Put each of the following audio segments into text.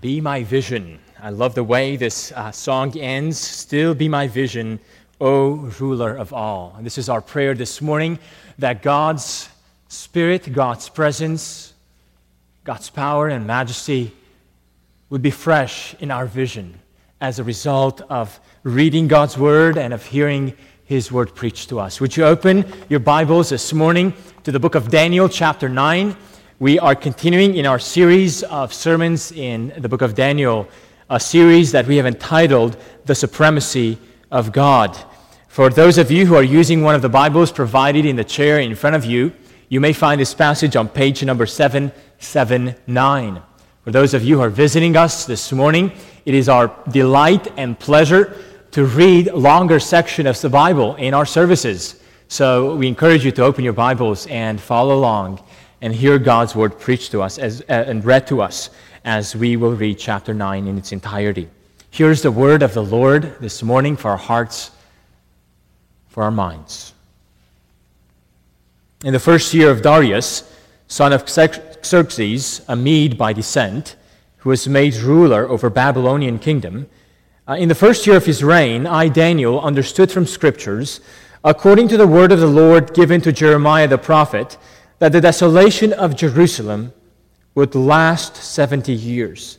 Be my vision. I love the way this uh, song ends. Still be my vision, O ruler of all. And this is our prayer this morning that God's Spirit, God's presence, God's power and majesty would be fresh in our vision as a result of reading God's word and of hearing his word preached to us. Would you open your Bibles this morning to the book of Daniel, chapter 9? We are continuing in our series of sermons in the book of Daniel, a series that we have entitled The Supremacy of God. For those of you who are using one of the Bibles provided in the chair in front of you, you may find this passage on page number 779. For those of you who are visiting us this morning, it is our delight and pleasure to read longer sections of the Bible in our services. So we encourage you to open your Bibles and follow along and hear God's word preached to us as, uh, and read to us as we will read chapter 9 in its entirety. Here's the word of the Lord this morning for our hearts, for our minds. In the first year of Darius, son of Xerxes, a Mede by descent, who was made ruler over Babylonian kingdom, uh, in the first year of his reign, I, Daniel, understood from scriptures, according to the word of the Lord given to Jeremiah the prophet, that the desolation of Jerusalem would last 70 years.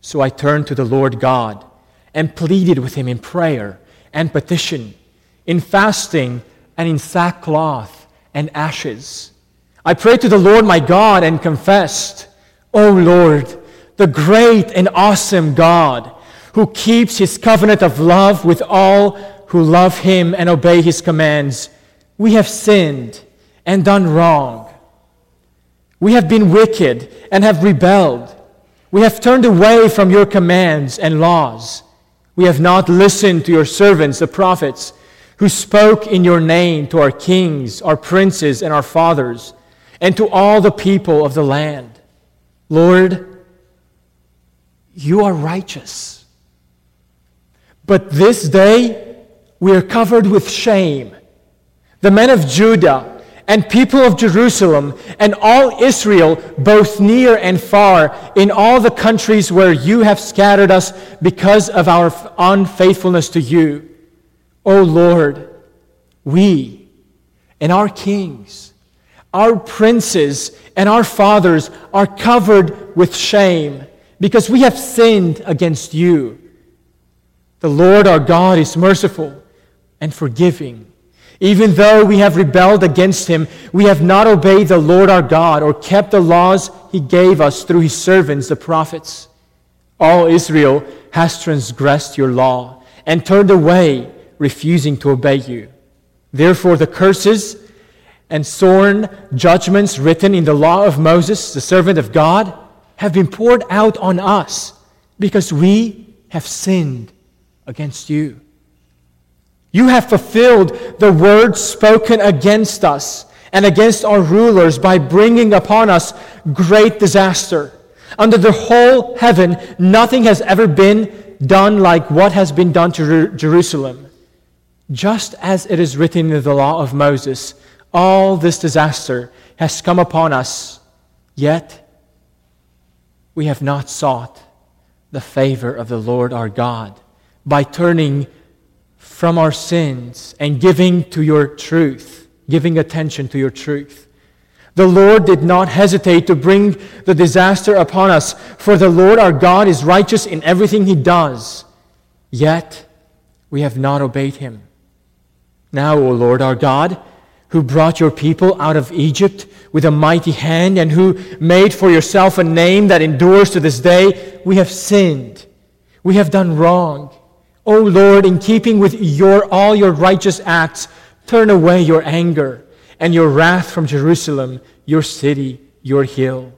So I turned to the Lord God and pleaded with him in prayer and petition, in fasting and in sackcloth and ashes. I prayed to the Lord my God and confessed, O Lord, the great and awesome God, who keeps his covenant of love with all who love him and obey his commands, we have sinned and done wrong. We have been wicked and have rebelled. We have turned away from your commands and laws. We have not listened to your servants, the prophets, who spoke in your name to our kings, our princes, and our fathers, and to all the people of the land. Lord, you are righteous. But this day we are covered with shame. The men of Judah, and people of Jerusalem and all Israel, both near and far, in all the countries where you have scattered us because of our unfaithfulness to you. O Lord, we and our kings, our princes and our fathers are covered with shame because we have sinned against you. The Lord our God is merciful and forgiving even though we have rebelled against him, we have not obeyed the Lord our God or kept the laws he gave us through his servants, the prophets. All Israel has transgressed your law and turned away, refusing to obey you. Therefore, the curses and sworn judgments written in the law of Moses, the servant of God, have been poured out on us because we have sinned against you. You have fulfilled the word spoken against us and against our rulers by bringing upon us great disaster. Under the whole heaven, nothing has ever been done like what has been done to Jerusalem. Just as it is written in the law of Moses, all this disaster has come upon us, yet we have not sought the favor of the Lord our God by turning from our sins and giving to your truth, giving attention to your truth. The Lord did not hesitate to bring the disaster upon us, for the Lord our God is righteous in everything he does. Yet we have not obeyed him. Now, O Lord our God, who brought your people out of Egypt with a mighty hand and who made for yourself a name that endures to this day, we have sinned. We have done wrong. O Lord, in keeping with your, all your righteous acts, turn away your anger and your wrath from Jerusalem, your city, your hill.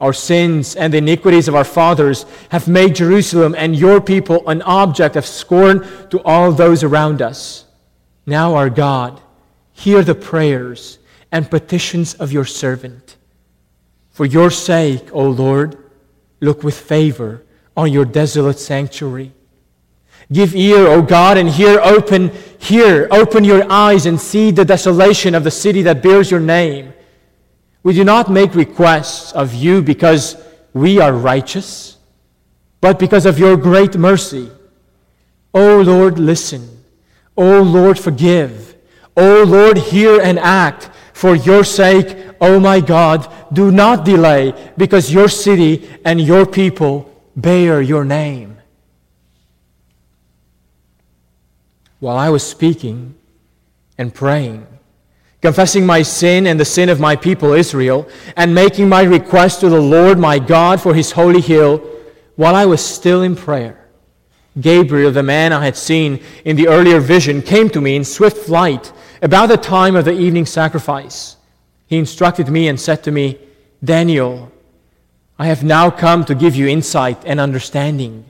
Our sins and the iniquities of our fathers have made Jerusalem and your people an object of scorn to all those around us. Now, our God, hear the prayers and petitions of your servant. For your sake, O Lord, look with favor on your desolate sanctuary Give ear, O God, and hear open, hear, open your eyes and see the desolation of the city that bears your name. We do not make requests of you because we are righteous, but because of your great mercy. O Lord, listen. O Lord, forgive. O Lord, hear and act. For your sake, O my God, do not delay, because your city and your people bear your name. While I was speaking and praying, confessing my sin and the sin of my people Israel, and making my request to the Lord my God for his holy hill, while I was still in prayer, Gabriel, the man I had seen in the earlier vision, came to me in swift flight about the time of the evening sacrifice. He instructed me and said to me, Daniel, I have now come to give you insight and understanding.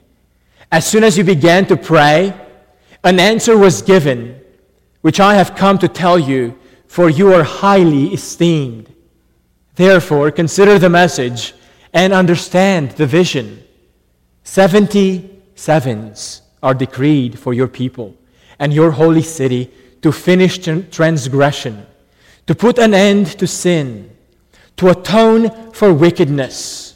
As soon as you began to pray, an answer was given, which I have come to tell you, for you are highly esteemed. Therefore, consider the message and understand the vision. Seventy sevens are decreed for your people and your holy city to finish transgression, to put an end to sin, to atone for wickedness,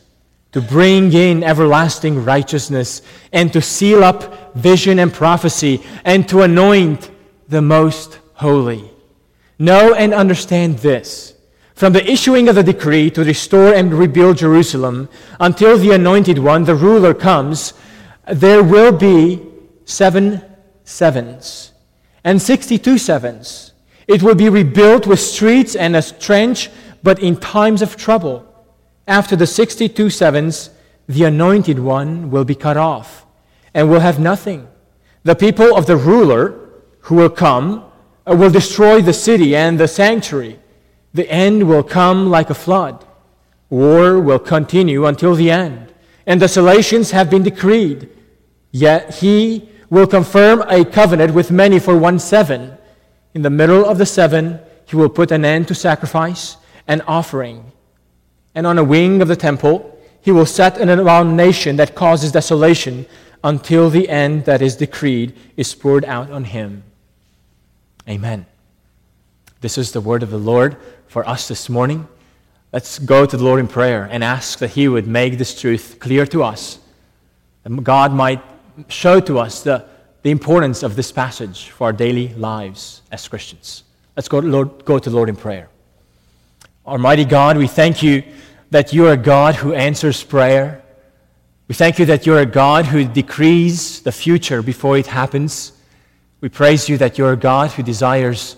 to bring in everlasting righteousness, and to seal up vision and prophecy, and to anoint the most holy. Know and understand this. From the issuing of the decree to restore and rebuild Jerusalem until the anointed one, the ruler, comes, there will be seven sevens and 62 sevens. It will be rebuilt with streets and a trench, but in times of trouble. After the 62 sevens, the anointed one will be cut off and will have nothing. The people of the ruler who will come uh, will destroy the city and the sanctuary. The end will come like a flood. War will continue until the end, and desolations have been decreed. Yet he will confirm a covenant with many for one seven. In the middle of the seven, he will put an end to sacrifice and offering. And on a wing of the temple, he will set an abomination that causes desolation until the end that is decreed is poured out on him. Amen. This is the word of the Lord for us this morning. Let's go to the Lord in prayer and ask that He would make this truth clear to us, that God might show to us the, the importance of this passage for our daily lives as Christians. Let's go to, Lord, go to the Lord in prayer. Almighty God, we thank you that you are a God who answers prayer. We thank you that you're a God who decrees the future before it happens. We praise you that you're a God who desires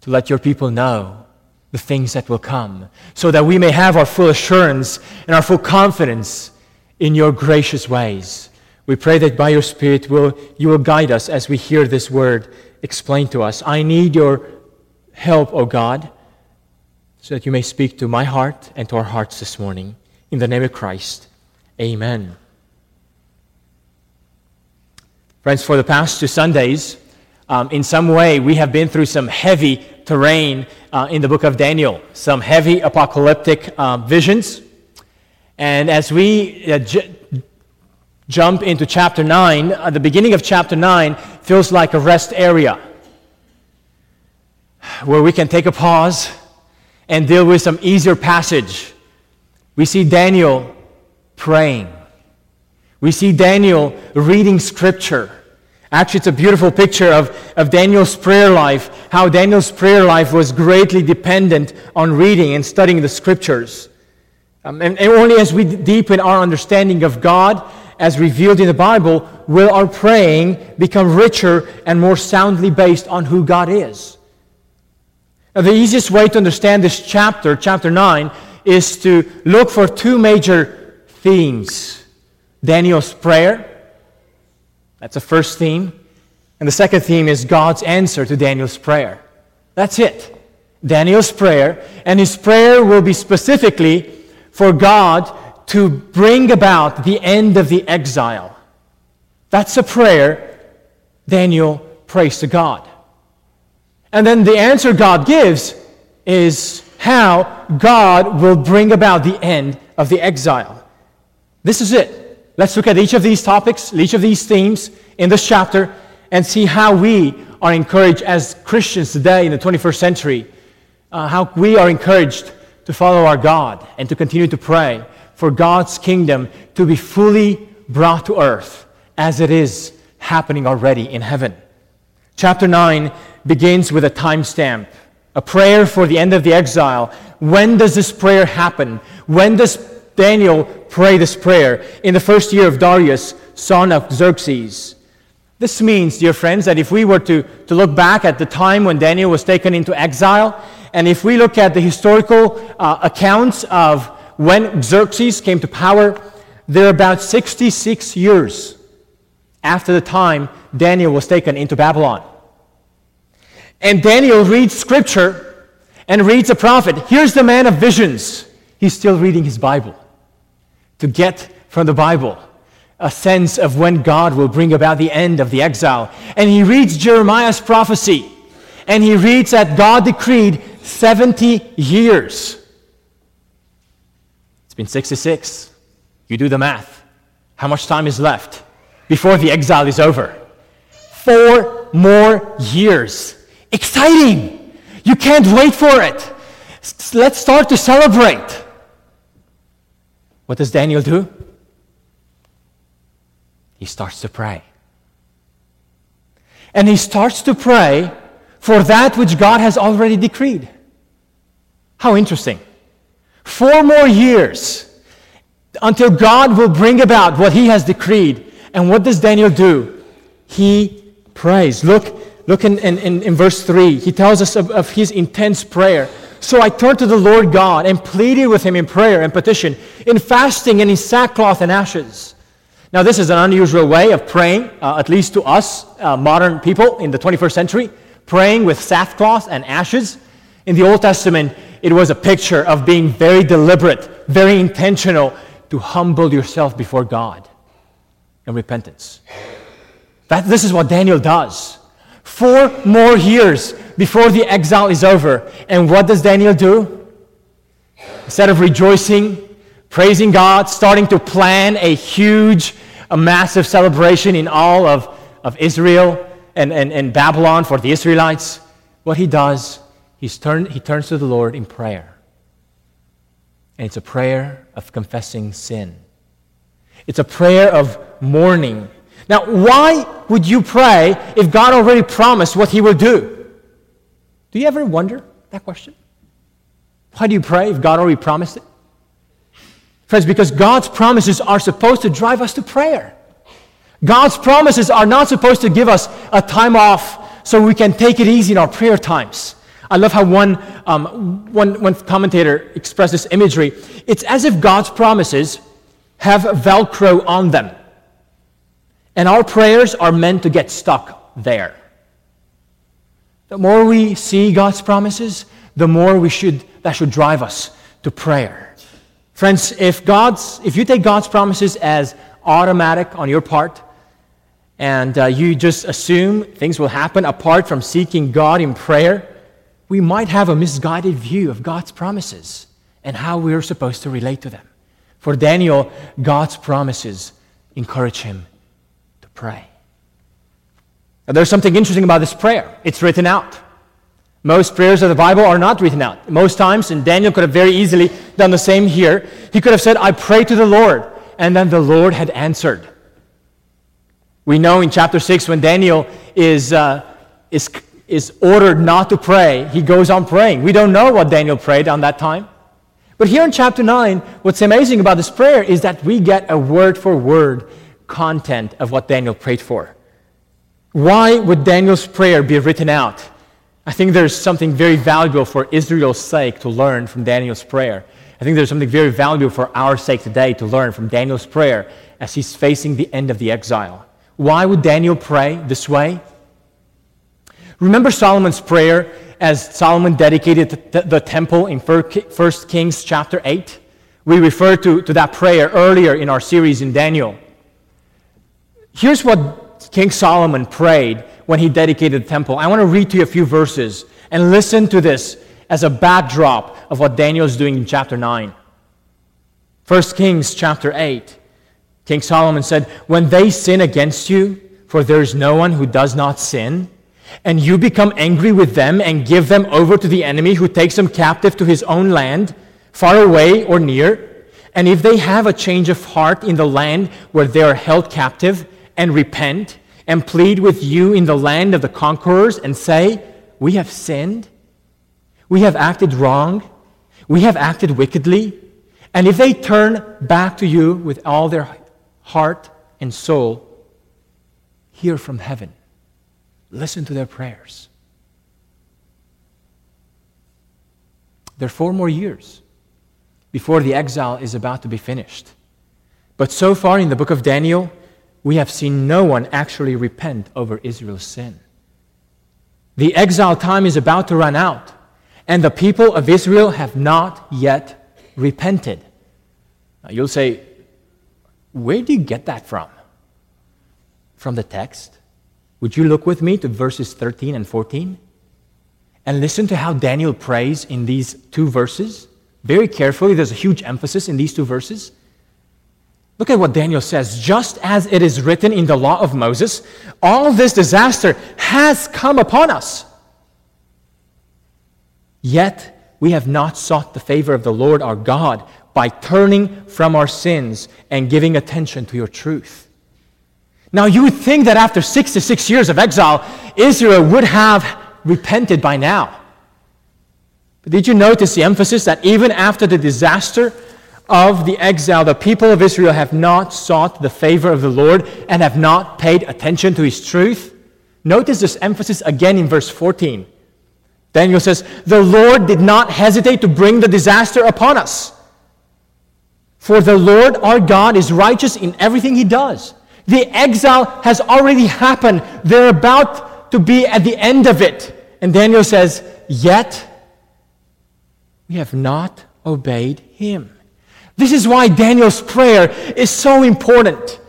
to let your people know the things that will come, so that we may have our full assurance and our full confidence in your gracious ways. We pray that by your Spirit will, you will guide us as we hear this word explained to us. I need your help, O God, so that you may speak to my heart and to our hearts this morning. In the name of Christ, amen. Friends, for the past two Sundays, um, in some way, we have been through some heavy terrain uh, in the book of Daniel, some heavy apocalyptic uh, visions. And as we uh, j- jump into chapter 9, at the beginning of chapter 9 feels like a rest area where we can take a pause and deal with some easier passage. We see Daniel praying. We see Daniel reading scripture. Actually, it's a beautiful picture of, of Daniel's prayer life, how Daniel's prayer life was greatly dependent on reading and studying the scriptures. Um, and, and only as we deepen our understanding of God as revealed in the Bible, will our praying become richer and more soundly based on who God is. Now, the easiest way to understand this chapter, chapter 9, is to look for two major themes Daniel's prayer, that's the first theme, and the second theme is God's answer to Daniel's prayer. That's it. Daniel's prayer, and his prayer will be specifically for God to bring about the end of the exile. That's a prayer Daniel prays to God. And then the answer God gives is how God will bring about the end of the exile. This is it. Let's look at each of these topics, each of these themes in this chapter, and see how we are encouraged as Christians today in the 21st century, uh, how we are encouraged to follow our God and to continue to pray for God's kingdom to be fully brought to earth as it is happening already in heaven. Chapter 9 begins with a timestamp, a prayer for the end of the exile. When does this prayer happen? When does Daniel pray this prayer? In the first year of Darius, son of Xerxes. This means, dear friends, that if we were to, to look back at the time when Daniel was taken into exile, and if we look at the historical uh, accounts of when Xerxes came to power, they're about 66 years after the time Daniel was taken into Babylon. And Daniel reads scripture and reads a prophet. Here's the man of visions. He's still reading his Bible to get from the Bible a sense of when God will bring about the end of the exile. And he reads Jeremiah's prophecy, and he reads that God decreed 70 years. It's been 66. You do the math. How much time is left before the exile is over? Four more years. Exciting! You can't wait for it. Let's start to celebrate. What does Daniel do? he starts to pray. And he starts to pray for that which God has already decreed. How interesting. Four more years until God will bring about what he has decreed. And what does Daniel do? He prays. Look, look in, in, in verse 3. He tells us of, of his intense prayer. So I turned to the Lord God and pleaded with him in prayer and petition, in fasting and in sackcloth and ashes. Now, this is an unusual way of praying, uh, at least to us uh, modern people in the 21st century, praying with sackcloth and ashes. In the Old Testament, it was a picture of being very deliberate, very intentional to humble yourself before God in repentance. That, this is what Daniel does. Four more years before the exile is over. And what does Daniel do? Instead of rejoicing praising God, starting to plan a huge, a massive celebration in all of, of Israel and, and, and Babylon for the Israelites. What he does, he's turn, he turns to the Lord in prayer. And it's a prayer of confessing sin. It's a prayer of mourning. Now, why would you pray if God already promised what he will do? Do you ever wonder that question? Why do you pray if God already promised it? Friends, because God's promises are supposed to drive us to prayer. God's promises are not supposed to give us a time off so we can take it easy in our prayer times. I love how one, um, one, one commentator expressed this imagery. It's as if God's promises have Velcro on them. And our prayers are meant to get stuck there. The more we see God's promises, the more we should, that should drive us to prayer. Friends, if, God's, if you take God's promises as automatic on your part, and uh, you just assume things will happen apart from seeking God in prayer, we might have a misguided view of God's promises and how we're supposed to relate to them. For Daniel, God's promises encourage him pray. Now, there's something interesting about this prayer. It's written out. Most prayers of the Bible are not written out. Most times, and Daniel could have very easily done the same here, he could have said, I pray to the Lord, and then the Lord had answered. We know in chapter 6 when Daniel is, uh, is, is ordered not to pray, he goes on praying. We don't know what Daniel prayed on that time. But here in chapter 9, what's amazing about this prayer is that we get a word for word content of what Daniel prayed for. Why would Daniel's prayer be written out? I think there's something very valuable for Israel's sake to learn from Daniel's prayer. I think there's something very valuable for our sake today to learn from Daniel's prayer as he's facing the end of the exile. Why would Daniel pray this way? Remember Solomon's prayer as Solomon dedicated the temple in 1 Kings chapter 8? We referred to, to that prayer earlier in our series in Daniel. Here's what King Solomon prayed when he dedicated the temple. I want to read to you a few verses and listen to this as a backdrop of what Daniel is doing in chapter 9. 1 Kings chapter 8. King Solomon said, When they sin against you, for there is no one who does not sin, and you become angry with them and give them over to the enemy who takes them captive to his own land, far away or near, and if they have a change of heart in the land where they are held captive, and repent, and plead with you in the land of the conquerors, and say, We have sinned, we have acted wrong, we have acted wickedly, and if they turn back to you with all their heart and soul, hear from heaven. Listen to their prayers. There are four more years before the exile is about to be finished. But so far in the book of Daniel, we have seen no one actually repent over Israel's sin. The exile time is about to run out, and the people of Israel have not yet repented. Now you'll say, where do you get that from? From the text? Would you look with me to verses 13 and 14? And listen to how Daniel prays in these two verses. Very carefully, there's a huge emphasis in these two verses. Look at what Daniel says. Just as it is written in the law of Moses, all this disaster has come upon us. Yet we have not sought the favor of the Lord our God by turning from our sins and giving attention to your truth. Now, you would think that after 66 years of exile, Israel would have repented by now. But did you notice the emphasis that even after the disaster of the exile, the people of Israel have not sought the favor of the Lord and have not paid attention to his truth? Notice this emphasis again in verse 14. Daniel says, The Lord did not hesitate to bring the disaster upon us. For the Lord our God is righteous in everything he does. The exile has already happened. They're about to be at the end of it. And Daniel says, Yet we have not obeyed him. This is why Daniel's prayer is so important.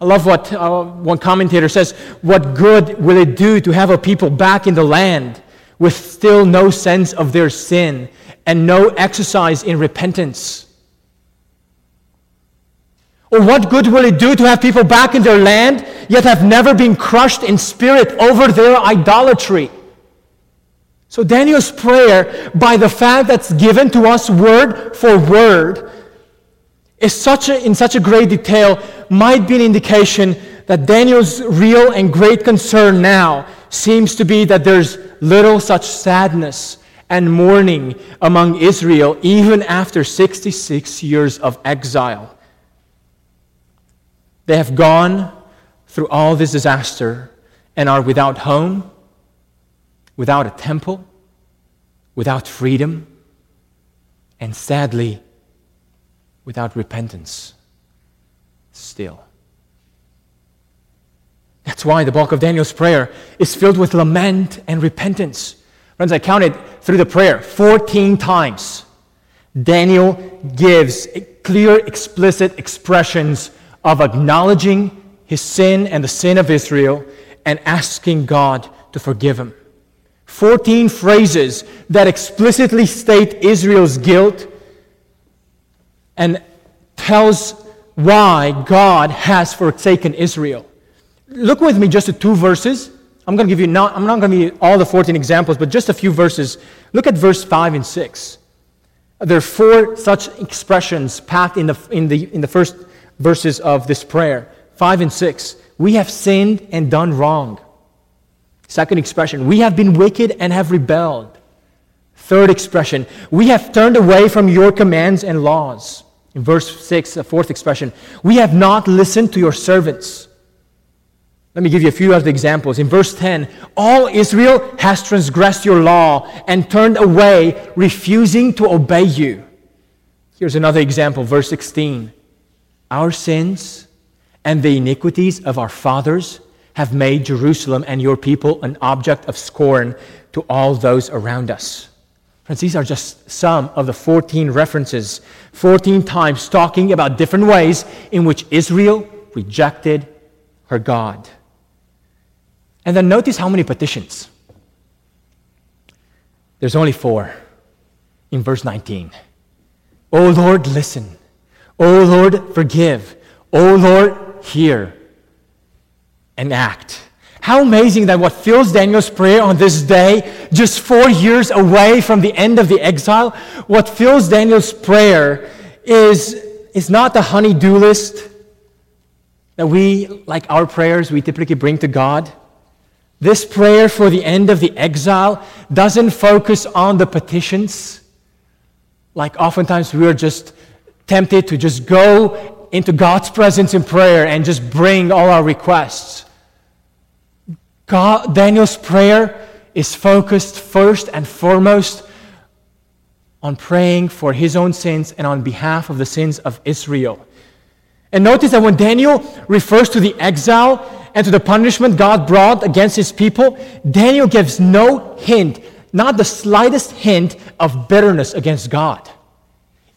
I love what uh, one commentator says What good will it do to have a people back in the land with still no sense of their sin and no exercise in repentance? Or what good will it do to have people back in their land yet have never been crushed in spirit over their idolatry? So, Daniel's prayer, by the fact that's given to us word for word, is such a, in such a great detail, might be an indication that Daniel's real and great concern now seems to be that there's little such sadness and mourning among Israel even after 66 years of exile. They have gone through all this disaster and are without home, without a temple, without freedom, and sadly, without repentance still. That's why the bulk of Daniel's prayer is filled with lament and repentance. Friends, I counted through the prayer 14 times. Daniel gives clear, explicit expressions of acknowledging his sin and the sin of Israel and asking God to forgive him. 14 phrases that explicitly state Israel's guilt and tells why God has forsaken Israel. Look with me just at two verses. I'm going to give you not, I'm not going to give you all the 14 examples, but just a few verses. Look at verse 5 and 6. There are four such expressions packed in the, in the, in the first verses of this prayer 5 and 6. We have sinned and done wrong. Second expression, we have been wicked and have rebelled. Third expression, we have turned away from your commands and laws. In verse 6, the fourth expression, we have not listened to your servants. Let me give you a few other examples. In verse 10, all Israel has transgressed your law and turned away, refusing to obey you. Here's another example, verse 16. Our sins and the iniquities of our fathers have made Jerusalem and your people an object of scorn to all those around us. Friends, these are just some of the 14 references, 14 times talking about different ways in which Israel rejected her God. And then notice how many petitions. There's only four in verse 19. Oh Lord, listen. Oh Lord, forgive. Oh Lord, hear and act. How amazing that what fills Daniel's prayer on this day, just four years away from the end of the exile, what fills Daniel's prayer is, is not the honey-do list that we, like our prayers, we typically bring to God. This prayer for the end of the exile doesn't focus on the petitions. Like oftentimes we are just tempted to just go into God's presence in prayer and just bring all our requests. God, Daniel's prayer is focused first and foremost on praying for his own sins and on behalf of the sins of Israel. And notice that when Daniel refers to the exile and to the punishment God brought against his people, Daniel gives no hint, not the slightest hint of bitterness against God.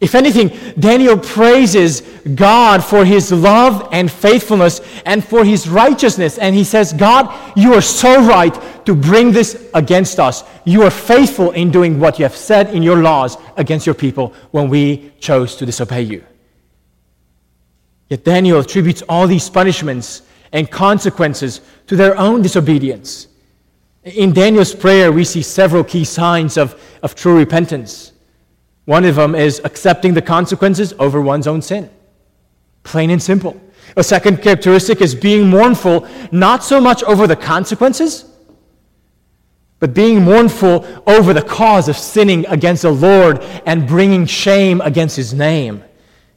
If anything, Daniel praises God for his love and faithfulness and for his righteousness. And he says, God, you are so right to bring this against us. You are faithful in doing what you have said in your laws against your people when we chose to disobey you. Yet Daniel attributes all these punishments and consequences to their own disobedience. In Daniel's prayer, we see several key signs of, of true repentance. One of them is accepting the consequences over one's own sin. Plain and simple. A second characteristic is being mournful, not so much over the consequences, but being mournful over the cause of sinning against the Lord and bringing shame against his name.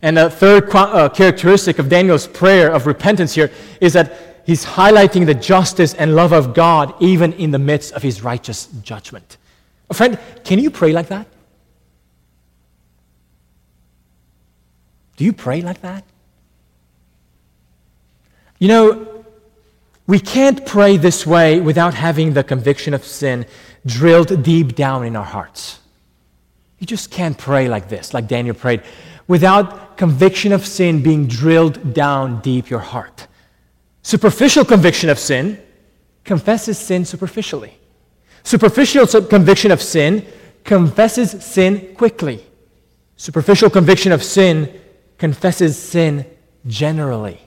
And the third uh, characteristic of Daniel's prayer of repentance here is that he's highlighting the justice and love of God even in the midst of his righteous judgment. Friend, can you pray like that? Do you pray like that? You know, we can't pray this way without having the conviction of sin drilled deep down in our hearts. You just can't pray like this, like Daniel prayed, without conviction of sin being drilled down deep your heart. Superficial conviction of sin confesses sin superficially. Superficial conviction of sin confesses sin quickly. Superficial conviction of sin confesses sin generally.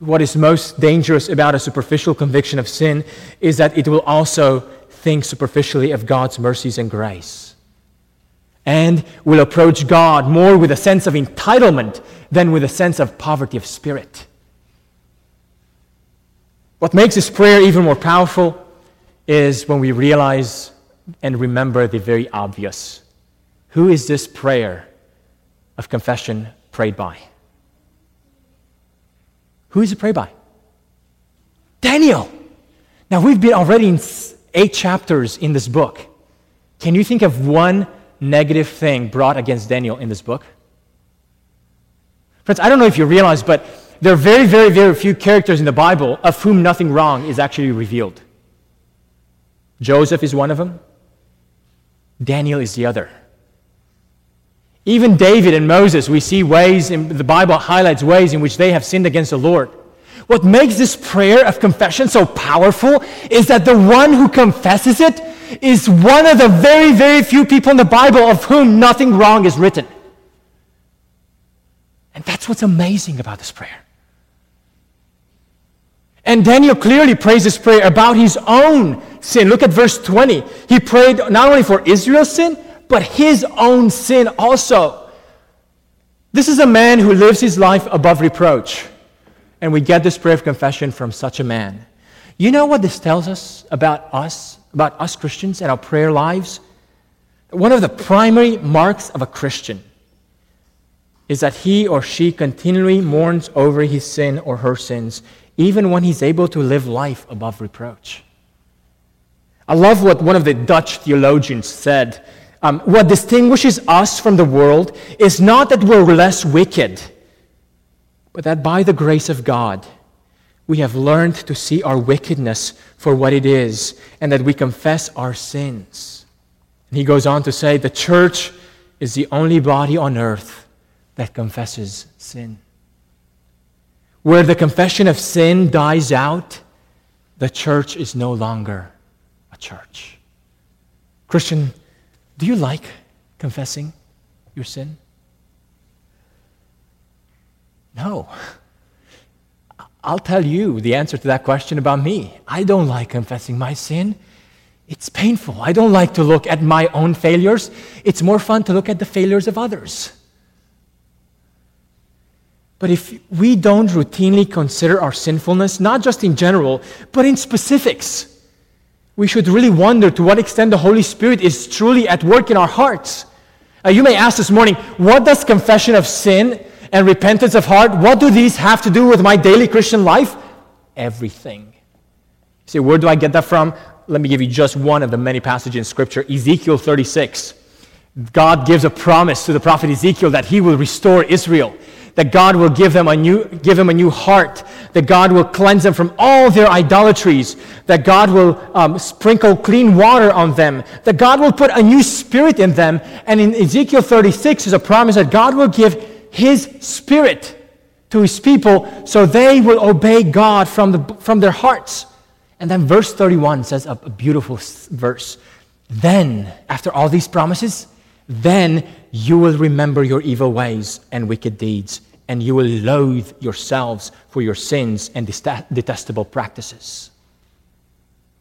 What is most dangerous about a superficial conviction of sin is that it will also think superficially of God's mercies and grace. And will approach God more with a sense of entitlement than with a sense of poverty of spirit. What makes this prayer even more powerful is when we realize and remember the very obvious. Who is this prayer of confession prayed by? Who is it prayed by? Daniel. Now, we've been already in eight chapters in this book. Can you think of one negative thing brought against Daniel in this book? Friends, I don't know if you realize, but there are very, very, very few characters in the Bible of whom nothing wrong is actually revealed. Joseph is one of them, Daniel is the other. Even David and Moses, we see ways, in the Bible highlights ways in which they have sinned against the Lord. What makes this prayer of confession so powerful is that the one who confesses it is one of the very, very few people in the Bible of whom nothing wrong is written. And that's what's amazing about this prayer. And Daniel clearly prays this prayer about his own sin. Look at verse 20. He prayed not only for Israel's sin, but his own sin also. This is a man who lives his life above reproach. And we get this prayer of confession from such a man. You know what this tells us about us, about us Christians and our prayer lives? One of the primary marks of a Christian is that he or she continually mourns over his sin or her sins, even when he's able to live life above reproach. I love what one of the Dutch theologians said um, what distinguishes us from the world is not that we're less wicked, but that by the grace of God, we have learned to see our wickedness for what it is and that we confess our sins. And he goes on to say the church is the only body on earth that confesses sin. Where the confession of sin dies out, the church is no longer a church. Christian, do you like confessing your sin? No. I'll tell you the answer to that question about me. I don't like confessing my sin. It's painful. I don't like to look at my own failures. It's more fun to look at the failures of others. But if we don't routinely consider our sinfulness, not just in general, but in specifics, we should really wonder to what extent the Holy Spirit is truly at work in our hearts. Uh, you may ask this morning, what does confession of sin and repentance of heart, what do these have to do with my daily Christian life? Everything. You say, where do I get that from? let me give you just one of the many passages in Scripture Ezekiel 36. God gives a promise to the prophet Ezekiel that he will restore Israel, that God will give them a new, give them a new heart, that God will cleanse them from all their idolatries, that God will um, sprinkle clean water on them, that God will put a new spirit in them. And in Ezekiel 36 is a promise that God will give his spirit to his people so they will obey God from, the, from their hearts. And then verse 31 says a, a beautiful verse. Then, after all these promises, then you will remember your evil ways and wicked deeds, and you will loathe yourselves for your sins and detestable practices.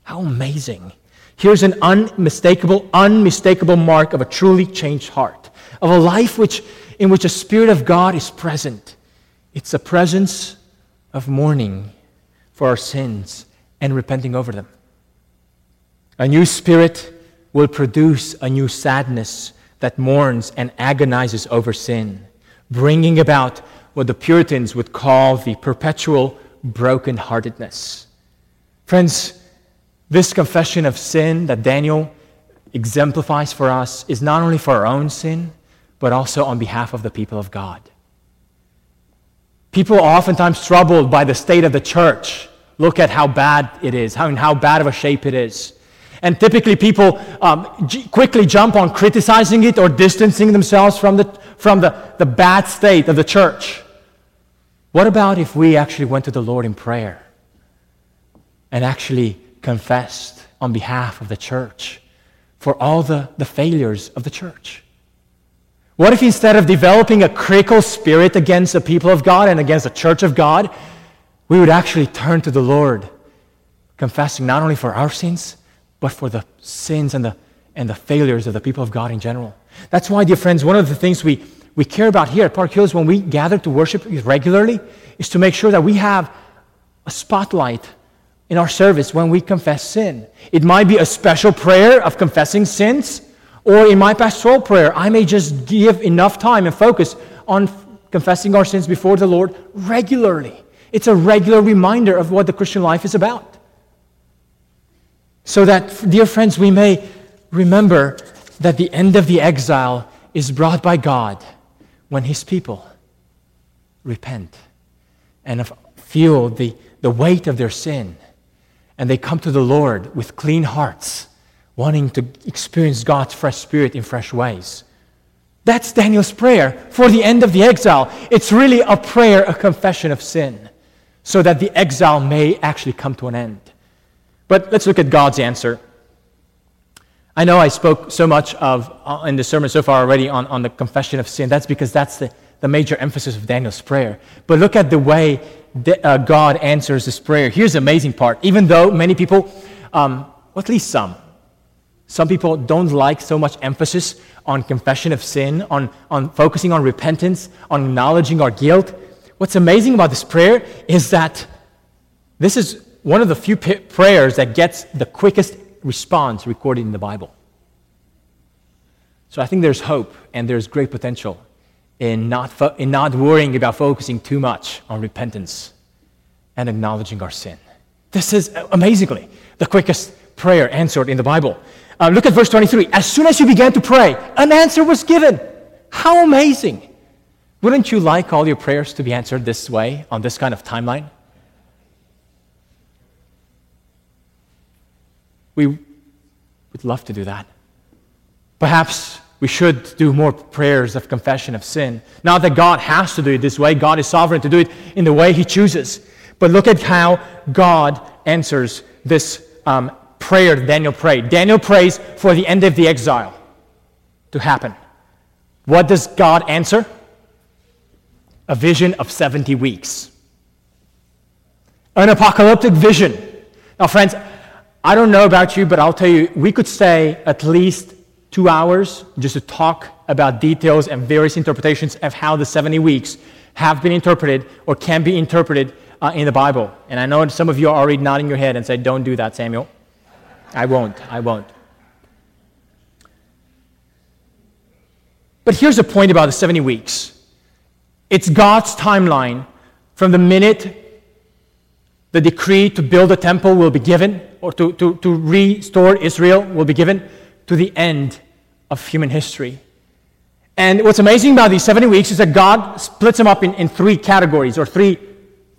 How amazing! Here's an unmistakable, unmistakable mark of a truly changed heart, of a life which, in which the Spirit of God is present. It's a presence of mourning for our sins and repenting over them. A new spirit will produce a new sadness that mourns and agonizes over sin, bringing about what the Puritans would call the perpetual brokenheartedness. Friends, this confession of sin that Daniel exemplifies for us is not only for our own sin, but also on behalf of the people of God. People are oftentimes troubled by the state of the church look at how bad it is, how, how bad of a shape it is. And typically, people um, j- quickly jump on criticizing it or distancing themselves from, the, from the, the bad state of the church. What about if we actually went to the Lord in prayer and actually confessed on behalf of the church for all the, the failures of the church? What if instead of developing a critical spirit against the people of God and against the church of God, we would actually turn to the Lord, confessing not only for our sins, but for the sins and the, and the failures of the people of God in general. That's why, dear friends, one of the things we, we care about here at Park Hills when we gather to worship regularly is to make sure that we have a spotlight in our service when we confess sin. It might be a special prayer of confessing sins, or in my pastoral prayer, I may just give enough time and focus on confessing our sins before the Lord regularly. It's a regular reminder of what the Christian life is about. So that, dear friends, we may remember that the end of the exile is brought by God when His people repent and feel the, the weight of their sin. And they come to the Lord with clean hearts, wanting to experience God's fresh spirit in fresh ways. That's Daniel's prayer for the end of the exile. It's really a prayer, a confession of sin so that the exile may actually come to an end. But let's look at God's answer. I know I spoke so much of uh, in the sermon so far already on, on the confession of sin. That's because that's the, the major emphasis of Daniel's prayer. But look at the way that, uh, God answers this prayer. Here's the amazing part. Even though many people, um, at least some, some people don't like so much emphasis on confession of sin, on, on focusing on repentance, on acknowledging our guilt what's amazing about this prayer is that this is one of the few p- prayers that gets the quickest response recorded in the Bible. So I think there's hope and there's great potential in not, fo- in not worrying about focusing too much on repentance and acknowledging our sin. This is amazingly the quickest prayer answered in the Bible. Uh, look at verse 23. As soon as you began to pray, an answer was given. How amazing! Wouldn't you like all your prayers to be answered this way, on this kind of timeline? We would love to do that. Perhaps we should do more prayers of confession of sin. Not that God has to do it this way, God is sovereign to do it in the way He chooses. But look at how God answers this um, prayer Daniel prayed. Daniel prays for the end of the exile to happen. What does God answer? a vision of 70 weeks. an apocalyptic vision. Now, friends, I don't know about you, but I'll tell you, we could stay at least two hours just to talk about details and various interpretations of how the 70 weeks have been interpreted or can be interpreted uh, in the Bible. And I know some of you are already nodding your head and say, Don't do that, Samuel. I won't. I won't. But here's the point about the 70 weeks it's God's timeline from the minute the decree to build a temple will be given, or to, to, to restore Israel will be given, to the end of human history. And what's amazing about these 70 weeks is that God splits them up in, in three categories or three,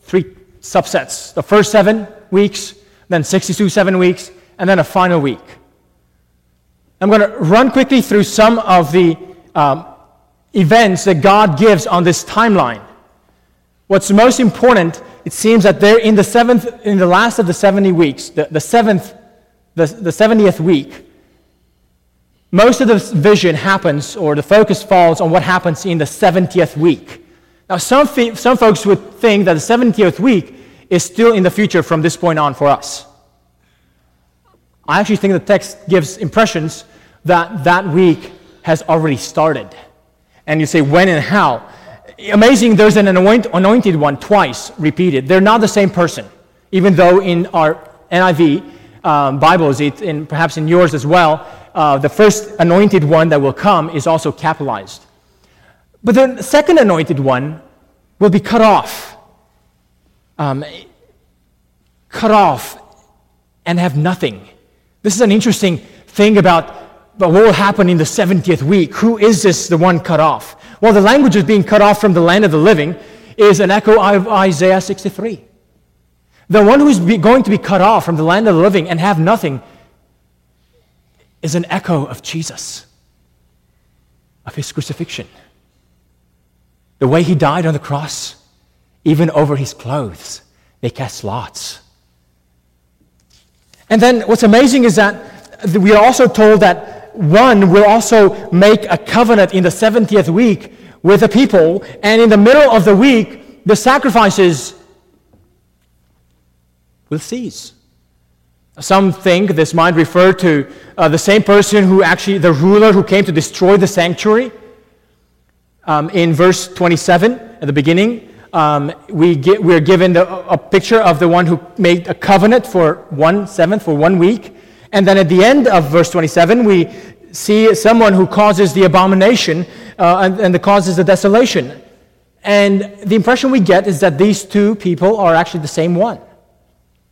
three subsets. The first seven weeks, then 62 seven weeks, and then a final week. I'm going to run quickly through some of the um, events that God gives on this timeline. What's most important, it seems that they're in the seventh, in the last of the 70 weeks, the, the seventh, the, the 70th week, most of the vision happens, or the focus falls on what happens in the 70th week. Now, some, some folks would think that the 70th week is still in the future from this point on for us. I actually think the text gives impressions that that week has already started. And you say, when and how? Amazing, there's an anointed one twice repeated. They're not the same person, even though in our NIV um, Bibles, it, and perhaps in yours as well, uh, the first anointed one that will come is also capitalized. But then the second anointed one will be cut off. Um, cut off and have nothing. This is an interesting thing about what will happen in the 70th week? Who is this, the one cut off? Well, the language of being cut off from the land of the living is an echo of Isaiah 63. The one who's going to be cut off from the land of the living and have nothing is an echo of Jesus, of his crucifixion. The way he died on the cross, even over his clothes, they cast lots. And then what's amazing is that we are also told that one will also make a covenant in the 70th week with the people, and in the middle of the week, the sacrifices will cease. Some think this might refer to uh, the same person who actually, the ruler who came to destroy the sanctuary. Um, in verse 27, at the beginning, um, we get, we're given the, a picture of the one who made a covenant for one seventh, for one week. And then at the end of verse 27, we see someone who causes the abomination uh, and, and the causes the desolation. And the impression we get is that these two people are actually the same one.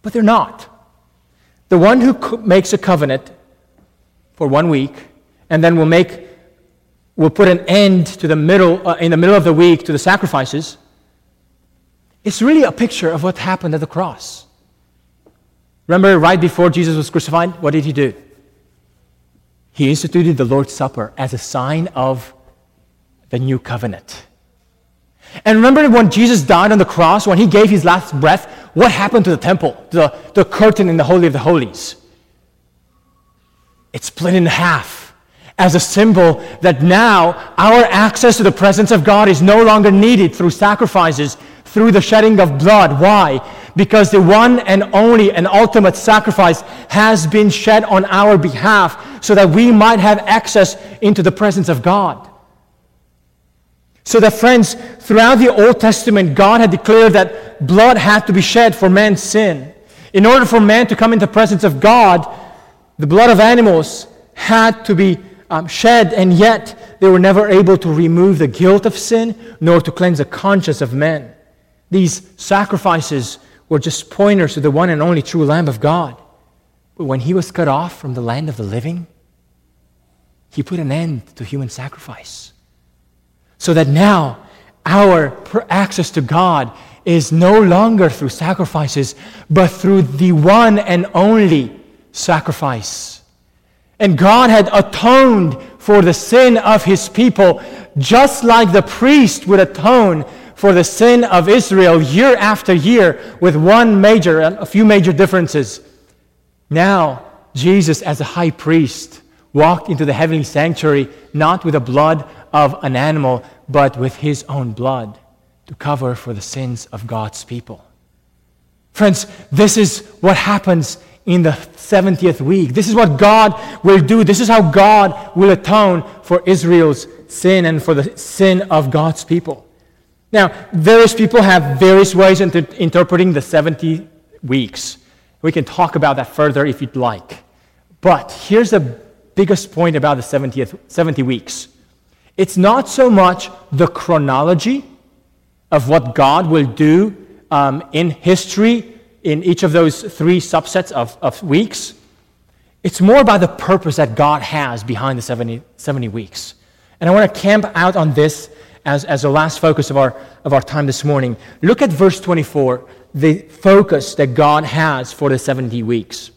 But they're not. The one who makes a covenant for one week and then will make will put an end to the middle uh, in the middle of the week to the sacrifices it's really a picture of what happened at the cross remember right before jesus was crucified what did he do he instituted the lord's supper as a sign of the new covenant and remember when Jesus died on the cross, when he gave his last breath, what happened to the temple, the, the curtain in the Holy of the Holies? It split in half as a symbol that now our access to the presence of God is no longer needed through sacrifices, through the shedding of blood. Why? Because the one and only and ultimate sacrifice has been shed on our behalf so that we might have access into the presence of God. So that, friends, throughout the Old Testament, God had declared that blood had to be shed for man's sin. In order for man to come into the presence of God, the blood of animals had to be um, shed, and yet they were never able to remove the guilt of sin nor to cleanse the conscience of men. These sacrifices were just pointers to the one and only true Lamb of God. But when he was cut off from the land of the living, he put an end to human sacrifice. So that now our access to God is no longer through sacrifices, but through the one and only sacrifice. And God had atoned for the sin of his people, just like the priest would atone for the sin of Israel year after year, with one major, a few major differences. Now, Jesus, as a high priest, walked into the heavenly sanctuary not with the blood of an animal, but with his own blood to cover for the sins of God's people. Friends, this is what happens in the 70th week. This is what God will do. This is how God will atone for Israel's sin and for the sin of God's people. Now, various people have various ways of interpreting the 70 weeks. We can talk about that further if you'd like. But here's the biggest point about the 70th, 70 weeks it's not so much the chronology of what God will do um, in history in each of those three subsets of, of weeks. It's more about the purpose that God has behind the 70, 70 weeks. And I want to camp out on this as, as the last focus of our, of our time this morning. Look at verse 24, the focus that God has for the 70 weeks.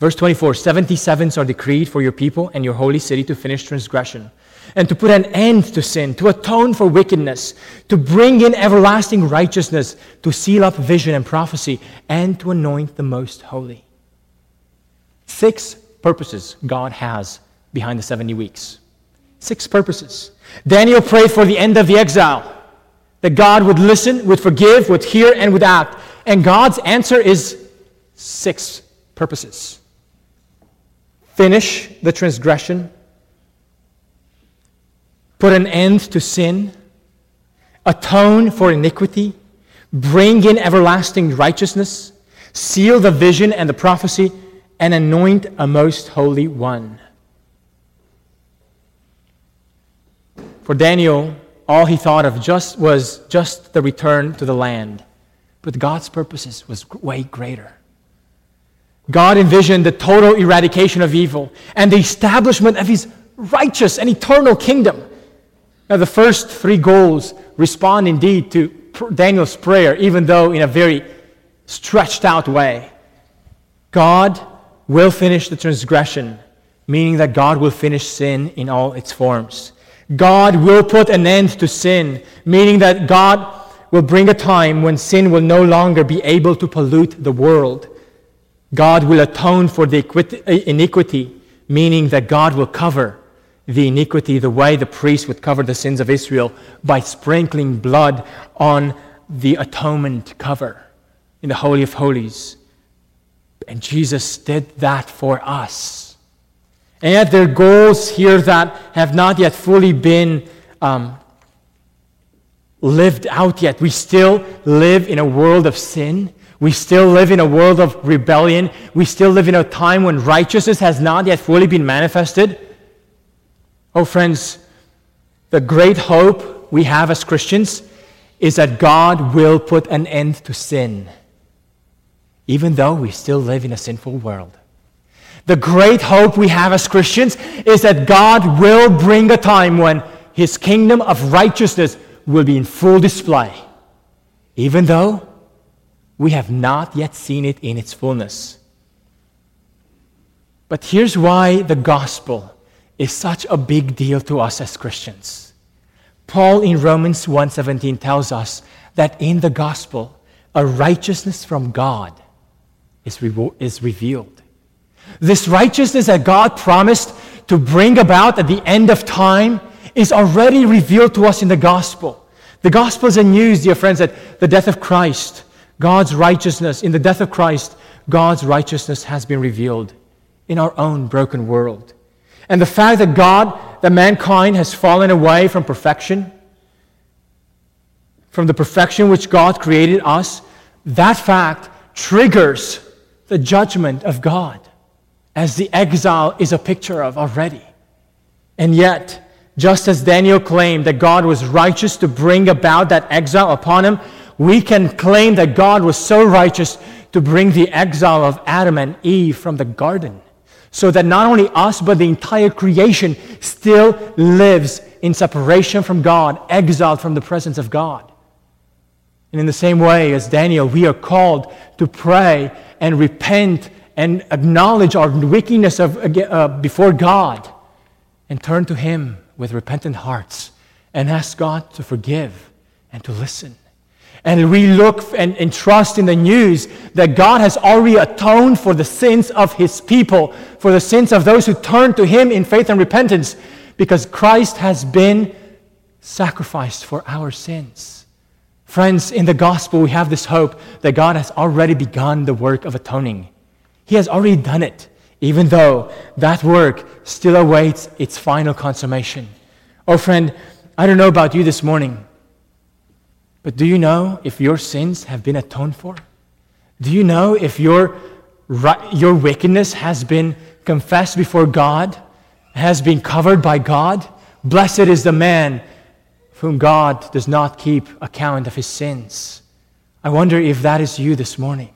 Verse 24 70 sevens are decreed for your people and your holy city to finish transgression, and to put an end to sin, to atone for wickedness, to bring in everlasting righteousness, to seal up vision and prophecy, and to anoint the most holy. Six purposes God has behind the 70 weeks. Six purposes. Daniel prayed for the end of the exile, that God would listen, would forgive, would hear, and would act. And God's answer is six purposes. Finish the transgression, put an end to sin, atone for iniquity, bring in everlasting righteousness, seal the vision and the prophecy, and anoint a most holy one. For Daniel, all he thought of just was just the return to the land. But God's purposes was way greater. God envisioned the total eradication of evil and the establishment of his righteous and eternal kingdom. Now, the first three goals respond indeed to Daniel's prayer, even though in a very stretched out way. God will finish the transgression, meaning that God will finish sin in all its forms. God will put an end to sin, meaning that God will bring a time when sin will no longer be able to pollute the world. God will atone for the uh, iniquity, meaning that God will cover the iniquity the way the priest would cover the sins of Israel by sprinkling blood on the atonement cover in the Holy of Holies. And Jesus did that for us. And yet, there are goals here that have not yet fully been um, lived out yet. We still live in a world of sin. We still live in a world of rebellion. We still live in a time when righteousness has not yet fully been manifested. Oh, friends, the great hope we have as Christians is that God will put an end to sin, even though we still live in a sinful world. The great hope we have as Christians is that God will bring a time when his kingdom of righteousness will be in full display, even though we have not yet seen it in its fullness. But here's why the gospel is such a big deal to us as Christians. Paul in Romans 1:17 tells us that in the gospel a righteousness from God is, is revealed. This righteousness that God promised to bring about at the end of time is already revealed to us in the gospel. The gospel is a news, dear friends, that the death of Christ God's righteousness, in the death of Christ, God's righteousness has been revealed in our own broken world. And the fact that God, that mankind has fallen away from perfection, from the perfection which God created us, that fact triggers the judgment of God, as the exile is a picture of already. And yet, just as Daniel claimed that God was righteous to bring about that exile upon him, we can claim that God was so righteous to bring the exile of Adam and Eve from the garden, so that not only us, but the entire creation still lives in separation from God, exiled from the presence of God. And in the same way as Daniel, we are called to pray and repent and acknowledge our wickedness of, uh, before God and turn to Him with repentant hearts and ask God to forgive and to listen. And we look and, and, trust in the news that God has already atoned for the sins of his people, for the sins of those who turn to him in faith and repentance, because Christ has been sacrificed for our sins. Friends, in the gospel, we have this hope that God has already begun the work of atoning. He has already done it, even though that work still awaits its final consummation. Oh, friend, I don't know about you this morning, but do you know if your sins have been atoned for? Do you know if your, your wickedness has been confessed before God, has been covered by God? Blessed is the man whom God does not keep account of his sins. I wonder if that is you this morning.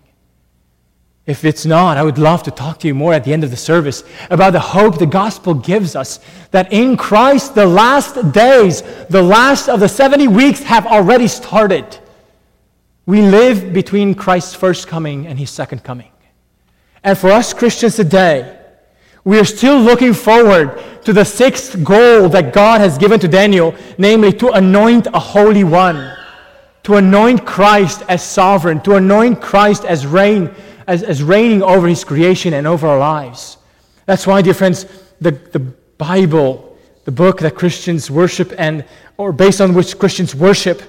If it's not, I would love to talk to you more at the end of the service about the hope the gospel gives us that in Christ the last days, the last of the 70 weeks have already started. We live between Christ's first coming and his second coming. And for us Christians today, we are still looking forward to the sixth goal that God has given to Daniel, namely to anoint a holy one, to anoint Christ as sovereign, to anoint Christ as reign as, as reigning over his creation and over our lives. That's why, dear friends, the, the Bible, the book that Christians worship and or based on which Christians worship,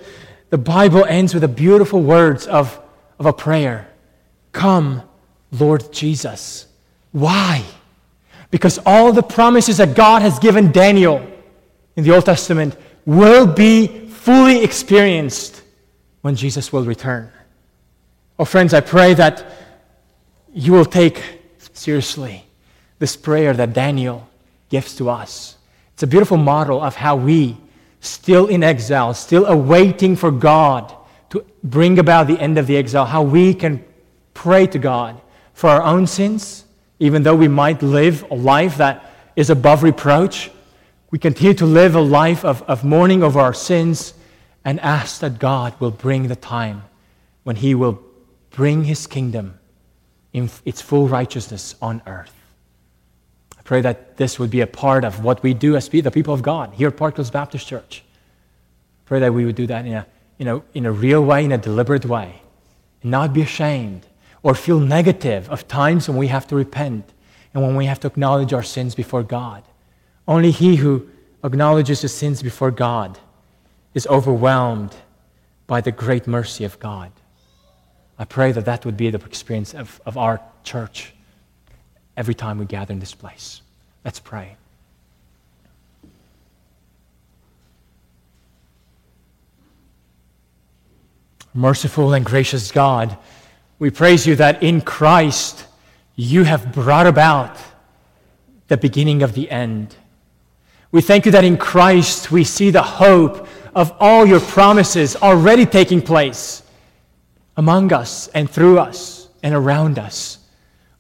the Bible ends with the beautiful words of, of a prayer. Come, Lord Jesus. Why? Because all the promises that God has given Daniel in the Old Testament will be fully experienced when Jesus will return. Oh, friends, I pray that you will take seriously this prayer that Daniel gives to us. It's a beautiful model of how we, still in exile, still awaiting for God to bring about the end of the exile, how we can pray to God for our own sins, even though we might live a life that is above reproach. We continue to live a life of, of mourning over our sins and ask that God will bring the time when He will bring His kingdom in its full righteousness on earth. I pray that this would be a part of what we do as the people of God here at Park Hills Baptist Church. I pray that we would do that in a, in, a, in a real way, in a deliberate way, and not be ashamed or feel negative of times when we have to repent and when we have to acknowledge our sins before God. Only he who acknowledges his sins before God is overwhelmed by the great mercy of God. I pray that that would be the experience of, of our church every time we gather in this place. Let's pray. Merciful and gracious God, we praise you that in Christ you have brought about the beginning of the end. We thank you that in Christ we see the hope of all your promises already taking place among us and through us and around us.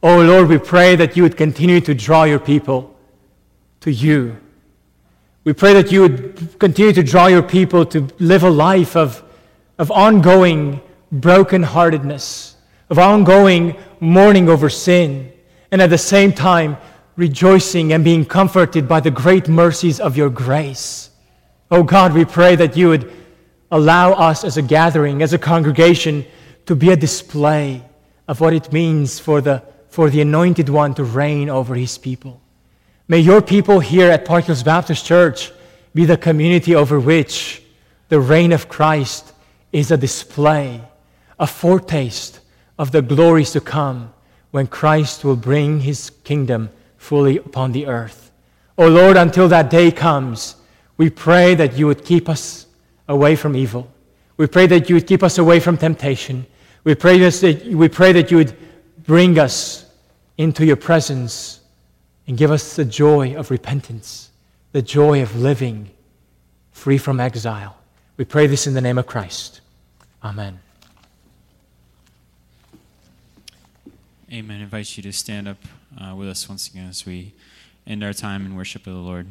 Oh Lord, we pray that you would continue to draw your people to you. We pray that you would continue to draw your people to live a life of, of ongoing brokenheartedness, of ongoing mourning over sin, and at the same time rejoicing and being comforted by the great mercies of your grace. Oh God, we pray that you would allow us as a gathering, as a congregation, to be a display of what it means for the, for the anointed one to reign over his people. May your people here at Park Hills Baptist Church be the community over which the reign of Christ is a display, a foretaste of the glories to come when Christ will bring his kingdom fully upon the earth. O oh Lord, until that day comes, we pray that you would keep us away from evil. We pray that you would keep us away from temptation. We pray, this, that, we pray that you would bring us into your presence and give us the joy of repentance, the joy of living free from exile. We pray this in the name of Christ. Amen. Amen. I invite you to stand up uh, with us once again as we end our time in worship of the Lord.